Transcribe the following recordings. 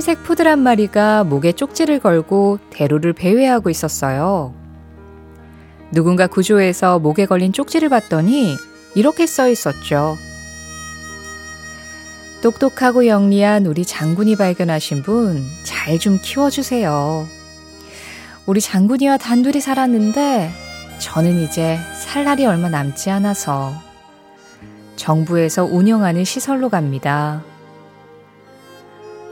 흰색 푸들 한 마리가 목에 쪽지를 걸고 대로를 배회하고 있었어요. 누군가 구조해서 목에 걸린 쪽지를 봤더니 이렇게 써 있었죠. 똑똑하고 영리한 우리 장군이 발견하신 분 잘 좀 키워주세요. 우리 장군이와 단둘이 살았는데 저는 이제 살 날이 얼마 남지 않아서 정부에서 운영하는 시설로 갑니다.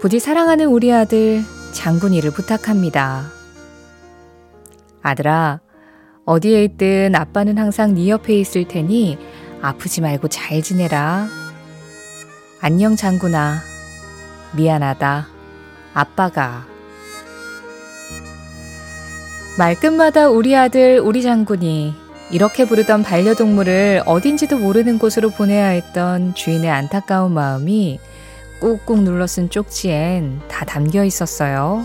부디 사랑하는 우리 아들 장군이를 부탁합니다. 아들아, 어디에 있든 아빠는 항상 네 옆에 있을 테니 아프지 말고 잘 지내라. 안녕 장군아. 미안하다. 아빠가. 말끝마다 우리 아들, 우리 장군이 이렇게 부르던 반려동물을 어딘지도 모르는 곳으로 보내야 했던 주인의 안타까운 마음이 꾹꾹 눌러 쓴 쪽지엔 다 담겨 있었어요.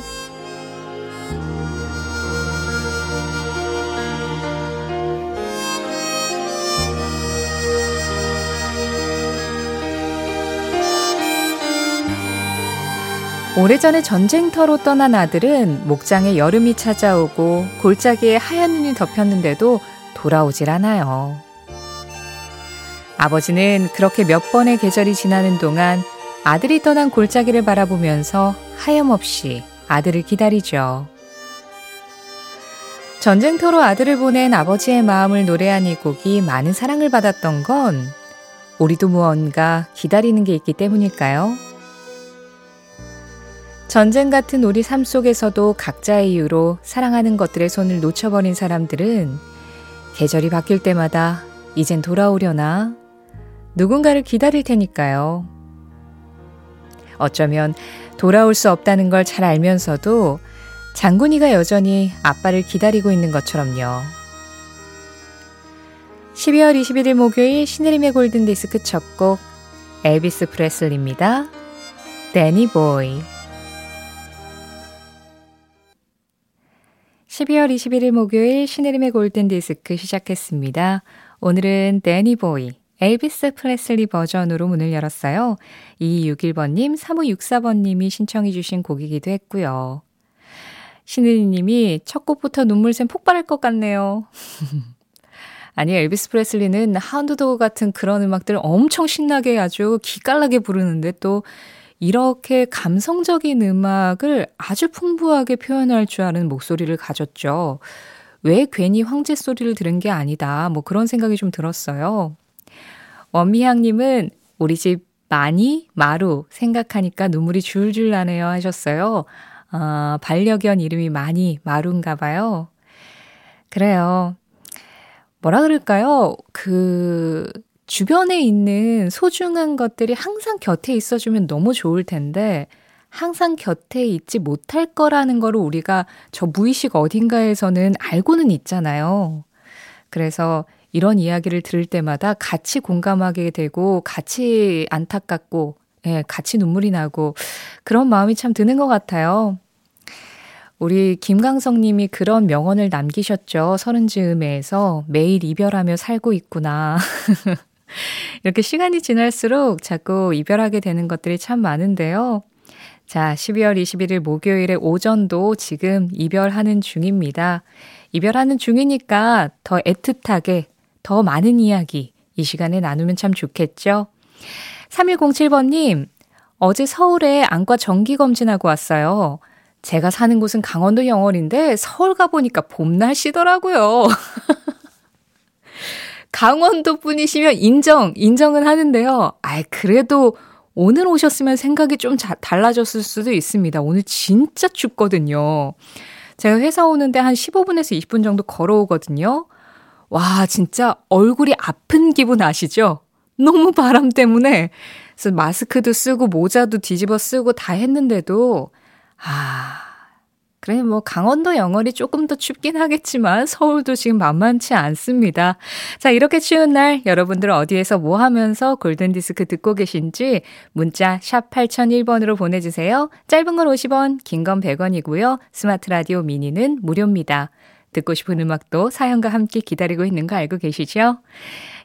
오래전에 전쟁터로 떠난 아들은 목장에 여름이 찾아오고 골짜기에 하얀 눈이 덮였는데도 돌아오질 않아요. 아버지는 그렇게 몇 번의 계절이 지나는 동안 아들이 떠난 골짜기를 바라보면서 하염없이 아들을 기다리죠. 전쟁터로 아들을 보낸 아버지의 마음을 노래한 이 곡이 많은 사랑을 받았던 건 우리도 무언가 기다리는 게 있기 때문일까요? 전쟁 같은 우리 삶 속에서도 각자의 이유로 사랑하는 것들의 손을 놓쳐버린 사람들은 계절이 바뀔 때마다 이젠 돌아오려나 누군가를 기다릴 테니까요. 어쩌면 돌아올 수 없다는 걸 잘 알면서도 장군이가 여전히 아빠를 기다리고 있는 것처럼요. 12월 21일 목요일 신혜림의 골든디스크 첫 곡 엘비스 프레슬리입니다. 데니 보이 12월 21일 목요일 신혜림의 골든디스크 시작했습니다. 오늘은 데니 보이 엘비스 프레슬리 버전으로 문을 열었어요. 2261번님, 3564번님이 신청해 주신 곡이기도 했고요. 신은희님이 첫 곡부터 눈물 샘 폭발할 것 같네요. 아니, 엘비스 프레슬리는 하운드도 같은 그런 음악들 엄청 신나게 아주 기깔나게 부르는데 또 이렇게 감성적인 음악을 아주 풍부하게 표현할 줄 아는 목소리를 가졌죠. 왜 괜히 황제 소리를 들은 게 아니다. 뭐 그런 생각이 좀 들었어요. 원미향님은 우리 집 많이 마루 생각하니까 눈물이 줄줄 나네요 하셨어요. 아, 반려견 이름이 많이 마루인가 봐요. 그래요. 뭐라 그럴까요? 그, 주변에 있는 소중한 것들이 항상 곁에 있어주면 너무 좋을 텐데, 항상 곁에 있지 못할 거라는 거를 우리가 저 무의식 어딘가에서는 알고는 있잖아요. 그래서 이런 이야기를 들을 때마다 같이 공감하게 되고 같이 안타깝고 예, 같이 눈물이 나고 그런 마음이 참 드는 것 같아요. 우리 김강성 님이 그런 명언을 남기셨죠. 서른 즈음에서 매일 이별하며 살고 있구나. 이렇게 시간이 지날수록 자꾸 이별하게 되는 것들이 참 많은데요. 자, 12월 21일 목요일의 오전도 지금 이별하는 중입니다. 이별하는 중이니까 더 애틋하게 더 많은 이야기 이 시간에 나누면 참 좋겠죠? 3107번님, 어제 서울에 안과 정기검진하고 왔어요. 제가 사는 곳은 강원도 영월인데 서울 가보니까 봄 날씨더라고요. 강원도 분이시면 인정, 인정은 하는데요. 아이, 그래도 오늘 오셨으면 생각이 좀 자, 달라졌을 수도 있습니다. 오늘 진짜 춥거든요. 제가 회사 오는데 한 15분에서 20분 정도 걸어오거든요. 와, 진짜 얼굴이 아픈 기분 아시죠? 너무 바람 때문에. 그래서 마스크도 쓰고 모자도 뒤집어 쓰고 다 했는데도, 아, 그래, 뭐, 강원도 영월이 조금 더 춥긴 하겠지만, 서울도 지금 만만치 않습니다. 자, 이렇게 추운 날, 여러분들 어디에서 뭐 하면서 골든디스크 듣고 계신지, 문자, 샵 8001번으로 보내주세요. 짧은 건 50원, 긴 건 100원이고요. 스마트 라디오 미니는 무료입니다. 듣고 싶은 음악도 사연과 함께 기다리고 있는 거 알고 계시죠?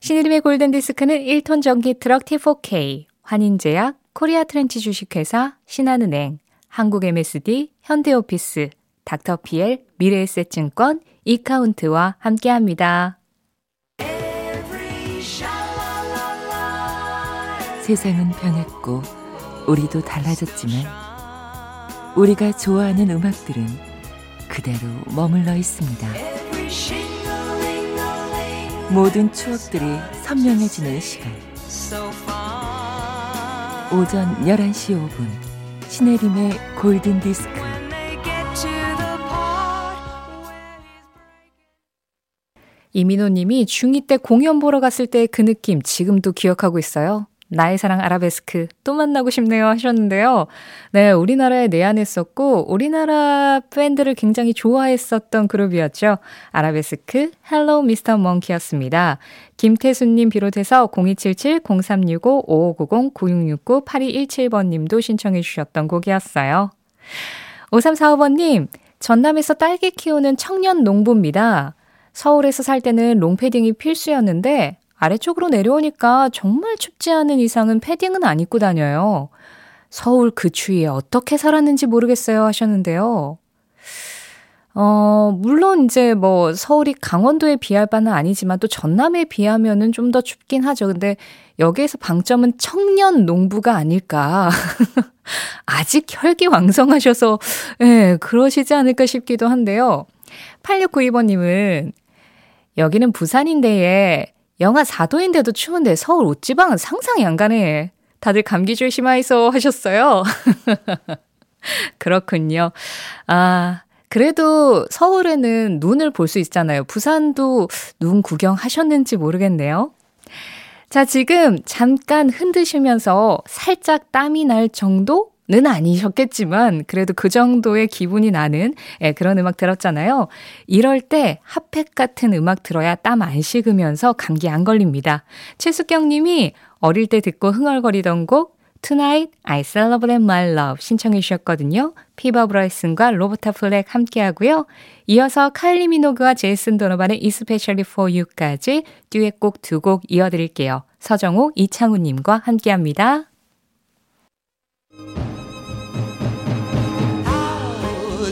신혜림의 골든디스크는 1톤 전기 트럭 T4K, 환인제약, 코리아 트렌치 주식회사, 신한은행, 한국 MSD, 현대오피스, 닥터피엘, 미래에셋증권, 이카운트와 함께합니다. 세상은 변했고 우리도 달라졌지만 우리가 좋아하는 음악들은 그대로 머물러 있습니다. 모든 추억들이 선명해지는 시간. 오전 11시 5분 신혜림의 골든 디스크. 이민호 님이 중2 때 공연 보러 갔을 때 그 느낌 지금도 기억하고 있어요. 나의 사랑 아라베스크 또 만나고 싶네요 하셨는데요. 네, 우리나라에 내한했었고 우리나라 밴드를 굉장히 좋아했었던 그룹이었죠. 아라베스크 Hello Mr. Monkey였습니다. 김태수님 비롯해서 0277-0365-5590-9669-8217번 님도 신청해 주셨던 곡이었어요. 5345번 님, 전남에서 딸기 키우는 청년 농부입니다. 서울에서 살 때는 롱패딩이 필수였는데 아래쪽으로 내려오니까 정말 춥지 않은 이상은 패딩은 안 입고 다녀요. 서울 그 추위에 어떻게 살았는지 모르겠어요 하셨는데요. 어, 물론 이제 뭐 서울이 강원도에 비할 바는 아니지만 또 전남에 비하면은 좀 더 춥긴 하죠. 근데 여기에서 방점은 청년 농부가 아닐까. 아직 혈기 왕성하셔서, 예, 네, 그러시지 않을까 싶기도 한데요. 8692번님은 여기는 부산인데에 영하 4도인데도 추운데 서울 옷지방은 상상이 안 가네. 다들 감기 조심하이소 하셨어요. 그렇군요. 아, 그래도 서울에는 눈을 볼 수 있잖아요. 부산도 눈 구경하셨는지 모르겠네요. 자, 지금 잠깐 흔드시면서 살짝 땀이 날 정도? 는 아니셨겠지만 그래도 그 정도의 기분이 나는 예, 그런 음악 들었잖아요. 이럴 때 핫팩 같은 음악 들어야 땀 안 식으면서 감기 안 걸립니다. 최숙경 님이 어릴 때 듣고 흥얼거리던 곡 Tonight I Celebrate My Love 신청해 주셨거든요. 피보 브라이슨과 로버타 플렉 함께 하고요. 이어서 카일리 미노그와 제이슨 도노반의 Especially For You까지 듀엣곡 두 곡 이어드릴게요. 서정호, 이창우 님과 함께 합니다.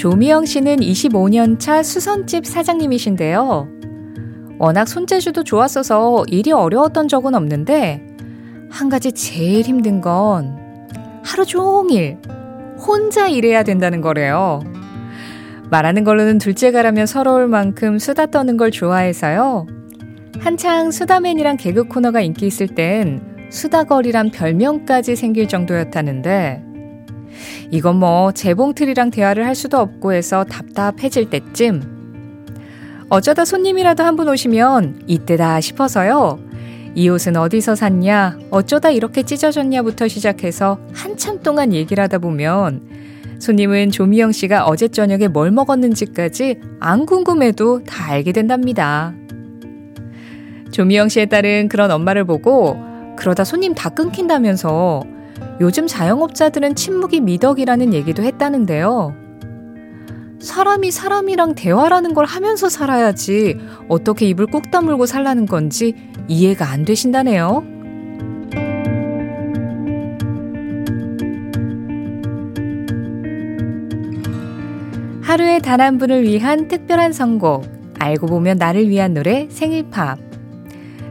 조미영 씨는 25년 차 수선집 사장님이신데요. 워낙 손재주도 좋았어서 일이 어려웠던 적은 없는데, 한 가지 제일 힘든 건 하루 종일 혼자 일해야 된다는 거래요. 말하는 걸로는 둘째가라면 서러울 만큼 수다 떠는 걸 좋아해서요. 한창 수다맨이랑 개그 코너가 인기 있을 땐 수다거리란 별명까지 생길 정도였다는데, 이건 뭐 재봉틀이랑 대화를 할 수도 없고 해서 답답해질 때쯤 어쩌다 손님이라도 한 분 오시면 이때다 싶어서요. 이 옷은 어디서 샀냐? 어쩌다 이렇게 찢어졌냐부터 시작해서 한참 동안 얘기를 하다 보면 손님은 조미영 씨가 어제 저녁에 뭘 먹었는지까지 안 궁금해도 다 알게 된답니다. 조미영 씨의 딸은 그런 엄마를 보고 그러다 손님 다 끊긴다면서 요즘 자영업자들은 침묵이 미덕이라는 얘기도 했다는데요. 사람이 사람이랑 대화라는 걸 하면서 살아야지 어떻게 입을 꾹 다물고 살라는 건지 이해가 안 되신다네요. 하루에 단 한 분을 위한 특별한 선곡, 알고 보면 나를 위한 노래 생일팝.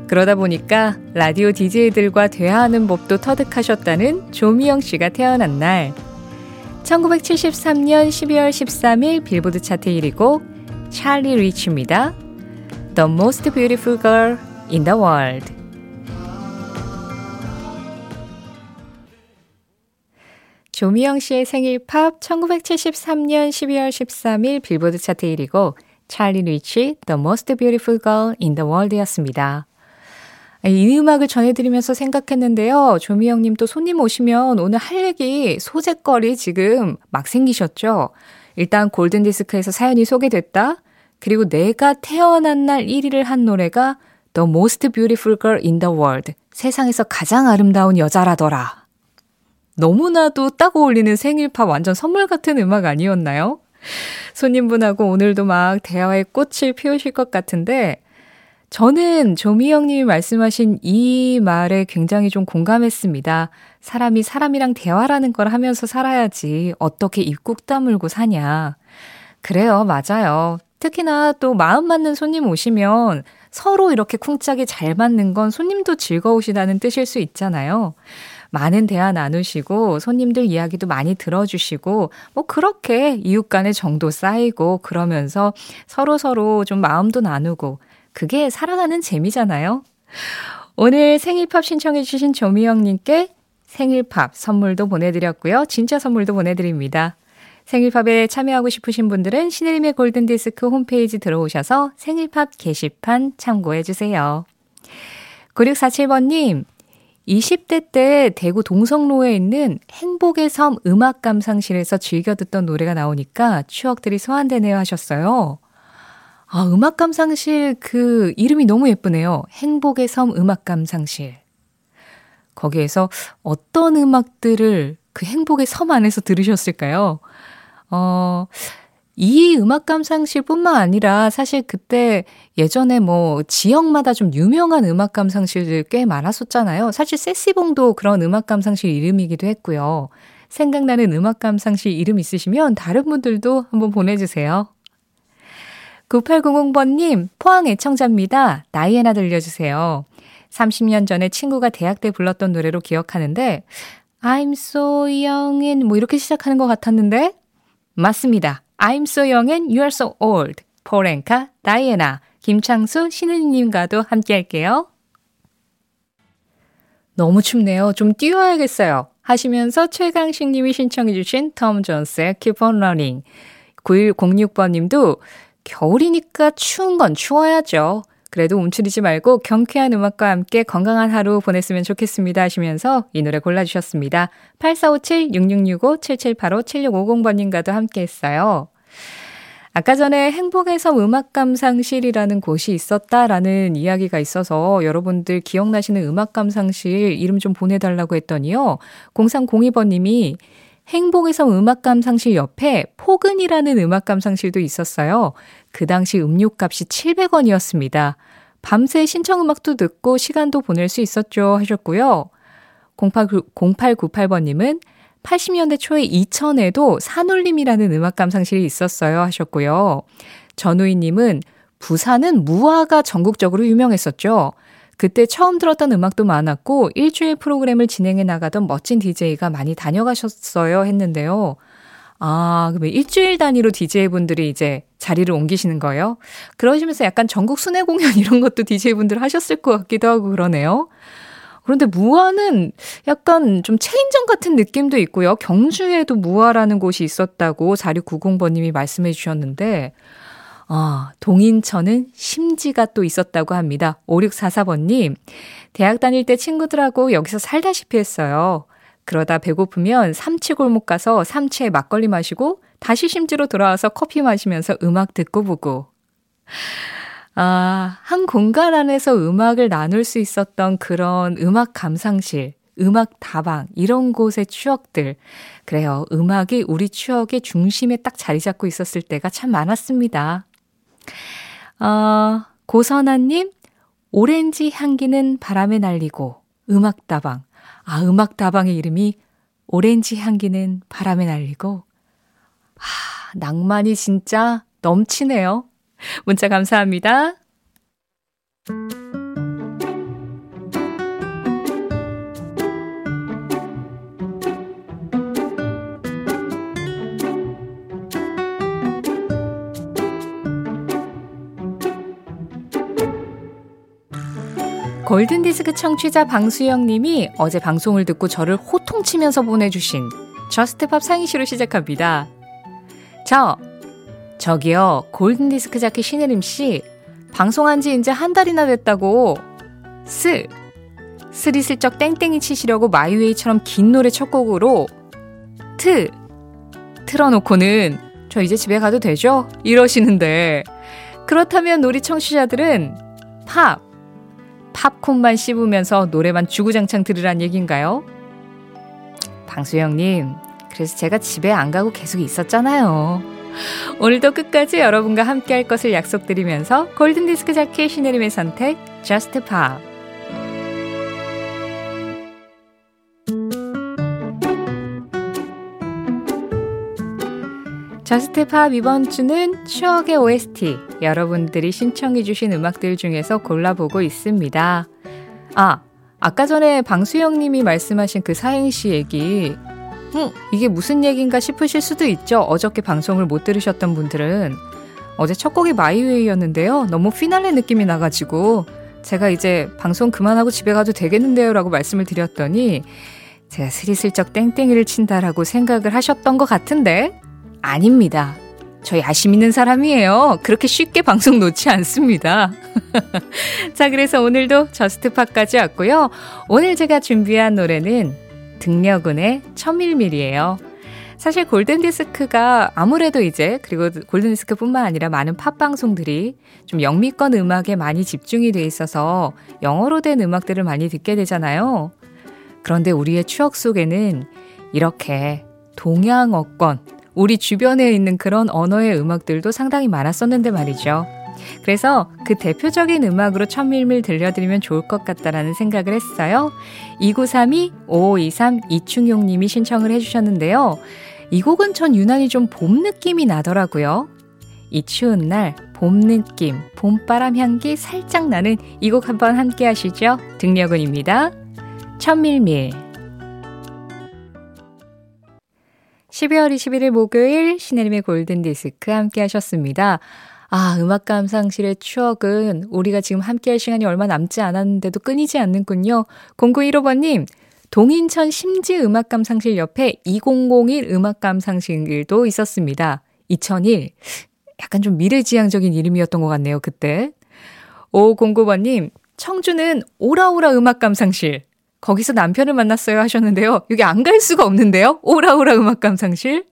그러다 보니까 라디오 DJ들과 대화하는 법도 터득하셨다는 조미영 씨가 태어난 날. 1973년 12월 13일 빌보드 차트 1위고 찰리 리치입니다. The most beautiful girl in the world. 조미영 씨의 생일 팝 1973년 12월 13일 빌보드 차트 1위고 찰리 리치, The Most Beautiful Girl in the World 였습니다. 이 음악을 전해드리면서 생각했는데요. 조미영님 또 손님 오시면 오늘 할 얘기 소재거리 지금 막 생기셨죠? 일단 골든디스크에서 사연이 소개됐다. 그리고 내가 태어난 날 1위를 한 노래가 The Most Beautiful Girl in the World. 세상에서 가장 아름다운 여자라더라. 너무나도 딱 어울리는 생일팝 완전 선물 같은 음악 아니었나요? 손님분하고 오늘도 막 대화의 꽃을 피우실 것 같은데, 저는 조미영 님이 말씀하신 이 말에 굉장히 좀 공감했습니다. 사람이 사람이랑 대화라는 걸 하면서 살아야지 어떻게 입국 다물고 사냐. 그래요, 맞아요. 특히나 또 마음 맞는 손님 오시면 서로 이렇게 쿵짝이 잘 맞는 건 손님도 즐거우시다는 뜻일 수 있잖아요. 많은 대화 나누시고 손님들 이야기도 많이 들어주시고 뭐 그렇게 이웃 간의 정도 쌓이고 그러면서 서로 서로 좀 마음도 나누고 그게 살아가는 재미잖아요. 오늘 생일팝 신청해주신 조미영님께 생일팝 선물도 보내드렸고요. 진짜 선물도 보내드립니다. 생일팝에 참여하고 싶으신 분들은 신혜림의 골든디스크 홈페이지 들어오셔서 생일팝 게시판 참고해주세요. 9647번님, 20대 때 대구 동성로에 있는 행복의 섬 음악 감상실에서 즐겨 듣던 노래가 나오니까 추억들이 소환되네요 하셨어요. 아, 음악 감상실 그 이름이 너무 예쁘네요. 행복의 섬 음악 감상실. 거기에서 어떤 음악들을 그 행복의 섬 안에서 들으셨을까요? 어, 이 음악 감상실 뿐만 아니라 사실 그때 예전에 뭐 지역마다 좀 유명한 음악 감상실들 꽤 많았었잖아요. 사실 세시봉도 그런 음악 감상실 이름이기도 했고요. 생각나는 음악 감상실 이름 있으시면 다른 분들도 한번 보내주세요. 9800번님, 포항 애청자입니다. 나이 에나 들려주세요. 30년 전에 친구가 대학 때 불렀던 노래로 기억하는데, I'm so young and 뭐 이렇게 시작하는 것 같았는데? 맞습니다. I'm so young and you're so old. 포렌카, 다이애나, 김창수, 신은님과도 함께 할게요. 너무 춥네요. 좀 뛰어야겠어요. 하시면서 최강식 님이 신청해주신 톰 존스의 Keep on Running. 9106번 님도 겨울이니까 추운 건 추워야죠. 그래도 움츠리지 말고 경쾌한 음악과 함께 건강한 하루 보냈으면 좋겠습니다 하시면서 이 노래 골라주셨습니다. 8457-6665-7785-7650번님과도 함께 했어요. 아까 전에 행복에서 음악 감상실이라는 곳이 있었다라는 이야기가 있어서 여러분들 기억나시는 음악 감상실 이름 좀 보내달라고 했더니요. 0302번님이 행복에서 음악 감상실 옆에 포근이라는 음악 감상실도 있었어요. 그 당시 음료값이 700원이었습니다. 밤새 신청음악도 듣고 시간도 보낼 수 있었죠 하셨고요. 08, 0898번님은 80년대 초에 이천에도 산울림이라는 음악 감상실이 있었어요 하셨고요. 전우희님은 부산은 무화가 전국적으로 유명했었죠. 그때 처음 들었던 음악도 많았고 일주일 프로그램을 진행해 나가던 멋진 DJ가 많이 다녀가셨어요 했는데요. 아, 그러면 일주일 단위로 DJ분들이 이제 자리를 옮기시는 거예요? 그러시면서 약간 전국 순회 공연 이런 것도 DJ분들 하셨을 것 같기도 하고 그러네요. 그런데 무화는 약간 좀 체인점 같은 느낌도 있고요. 경주에도 무화라는 곳이 있었다고 4690번님이 말씀해 주셨는데, 아, 동인천은 심지가 또 있었다고 합니다. 5644번님, 대학 다닐 때 친구들하고 여기서 살다시피 했어요. 그러다 배고프면 삼치골목 가서 삼치에 막걸리 마시고 다시 심지로 돌아와서 커피 마시면서 음악 듣고 보고. 아, 한 공간 안에서 음악을 나눌 수 있었던 그런 음악 감상실, 음악 다방, 이런 곳의 추억들. 그래요. 음악이 우리 추억의 중심에 딱 자리 잡고 있었을 때가 참 많았습니다. 어, 고선아님, 오렌지 향기는 바람에 날리고, 음악 다방. 아, 음악 다방의 이름이 오렌지 향기는 바람에 날리고, 아, 낭만이 진짜 넘치네요. 문자 감사합니다. 골든디스크 청취자 방수영 님이 어제 방송을 듣고 저를 호통치면서 보내주신 Just Pop 사행시로 시작합니다. 저 저기요, 골든디스크 자키 신혜림 씨, 방송한 지 이제 한 달이나 됐다고. 스! 스리슬쩍 땡땡이 치시려고 My Way처럼 긴 노래 첫 곡으로 트! 틀어놓고는 저 이제 집에 가도 되죠? 이러시는데 그렇다면 우리 청취자들은 팝! 팝콘만 씹으면서 노래만 주구장창 들으란 얘기인가요? 방수영님, 그래서 제가 집에 안 가고 계속 있었잖아요. 오늘도 끝까지 여러분과 함께 할 것을 약속드리면서 골든디스크 자키 신혜림의 선택, Just. Just Pop 이번 주는 추억의 OST 여러분들이 신청해주신 음악들 중에서 골라보고 있습니다. 아, 아까 전에 방수영님이 말씀하신 그 사행시 얘기 음, 이게 무슨 얘기인가 싶으실 수도 있죠. 어저께 방송을 못 들으셨던 분들은 어제 첫 곡이 마이웨이였는데요. 너무 피날레 느낌이 나가지고 제가 이제 방송 그만하고 집에 가도 되겠는데요 라고 말씀을 드렸더니 제가 스리슬쩍 땡땡이를 친다라고 생각을 하셨던 것 같은데 아닙니다. 저 야심 있는 사람이에요. 그렇게 쉽게 방송 놓지 않습니다. 자, 그래서 오늘도 저스트팝까지 왔고요. 오늘 제가 준비한 노래는 등려군의 천밀밀이에요. 사실 골든디스크가 아무래도 이제 그리고 골든디스크뿐만 아니라 많은 팝 방송들이 좀 영미권 음악에 많이 집중이 돼 있어서 영어로 된 음악들을 많이 듣게 되잖아요. 그런데 우리의 추억 속에는 이렇게 동양어권 우리 주변에 있는 그런 언어의 음악들도 상당히 많았었는데 말이죠. 그래서 그 대표적인 음악으로 천밀밀 들려드리면 좋을 것 같다라는 생각을 했어요. 2932, 5523, 이충용 님이 신청을 해주셨는데요. 이 곡은 전 유난히 좀 봄 느낌이 나더라고요. 이 추운 날, 봄 느낌, 봄바람 향기 살짝 나는 이 곡 한번 함께 하시죠. 등려근입니다. 천밀밀. 12월 21일 목요일 신혜림의 골든디스크 함께 하셨습니다. 아, 음악 감상실의 추억은 우리가 지금 함께 할 시간이 얼마 남지 않았는데도 끊이지 않는군요. 0915번님, 동인천 심지 음악 감상실 옆에 2001 음악 감상실도 있었습니다. 2001. 약간 좀 미래지향적인 이름이었던 것 같네요, 그때. 5509번님, 청주는 오라오라 음악 감상실. 거기서 남편을 만났어요 하셨는데요. 여기 안 갈 수가 없는데요. 오라오라 음악 감상실.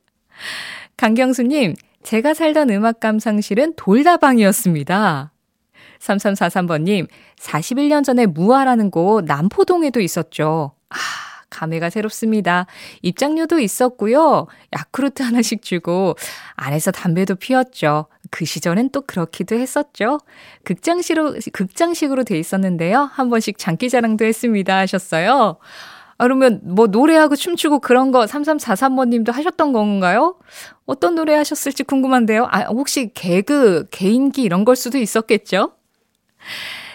강경수님, 제가 살던 음악 감상실은 돌다방이었습니다. 3343번님, 41년 전에 무아라는 곳 남포동에도 있었죠. 아, 감회가 새롭습니다. 입장료도 있었고요. 야쿠르트 하나씩 주고 안에서 담배도 피웠죠. 그 시절엔 또 그렇기도 했었죠. 극장식으로, 극장식으로 돼 있었는데요. 한 번씩 장기자랑도 했습니다. 하셨어요. 아, 그러면 뭐 노래하고 춤추고 그런 거 3343번님도 하셨던 건가요? 어떤 노래 하셨을지 궁금한데요. 아, 혹시 개그, 개인기 이런 걸 수도 있었겠죠?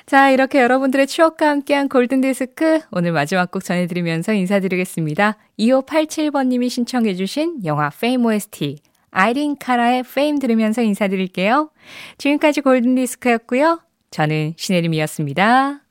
자, 이렇게 여러분들의 추억과 함께한 골든디스크 오늘 마지막 곡 전해드리면서 인사드리겠습니다. 2587번님이 신청해주신 영화 페임 OST 아이린 카라의 페임 들으면서 인사드릴게요. 지금까지 골든디스크였고요. 저는 신혜림이었습니다.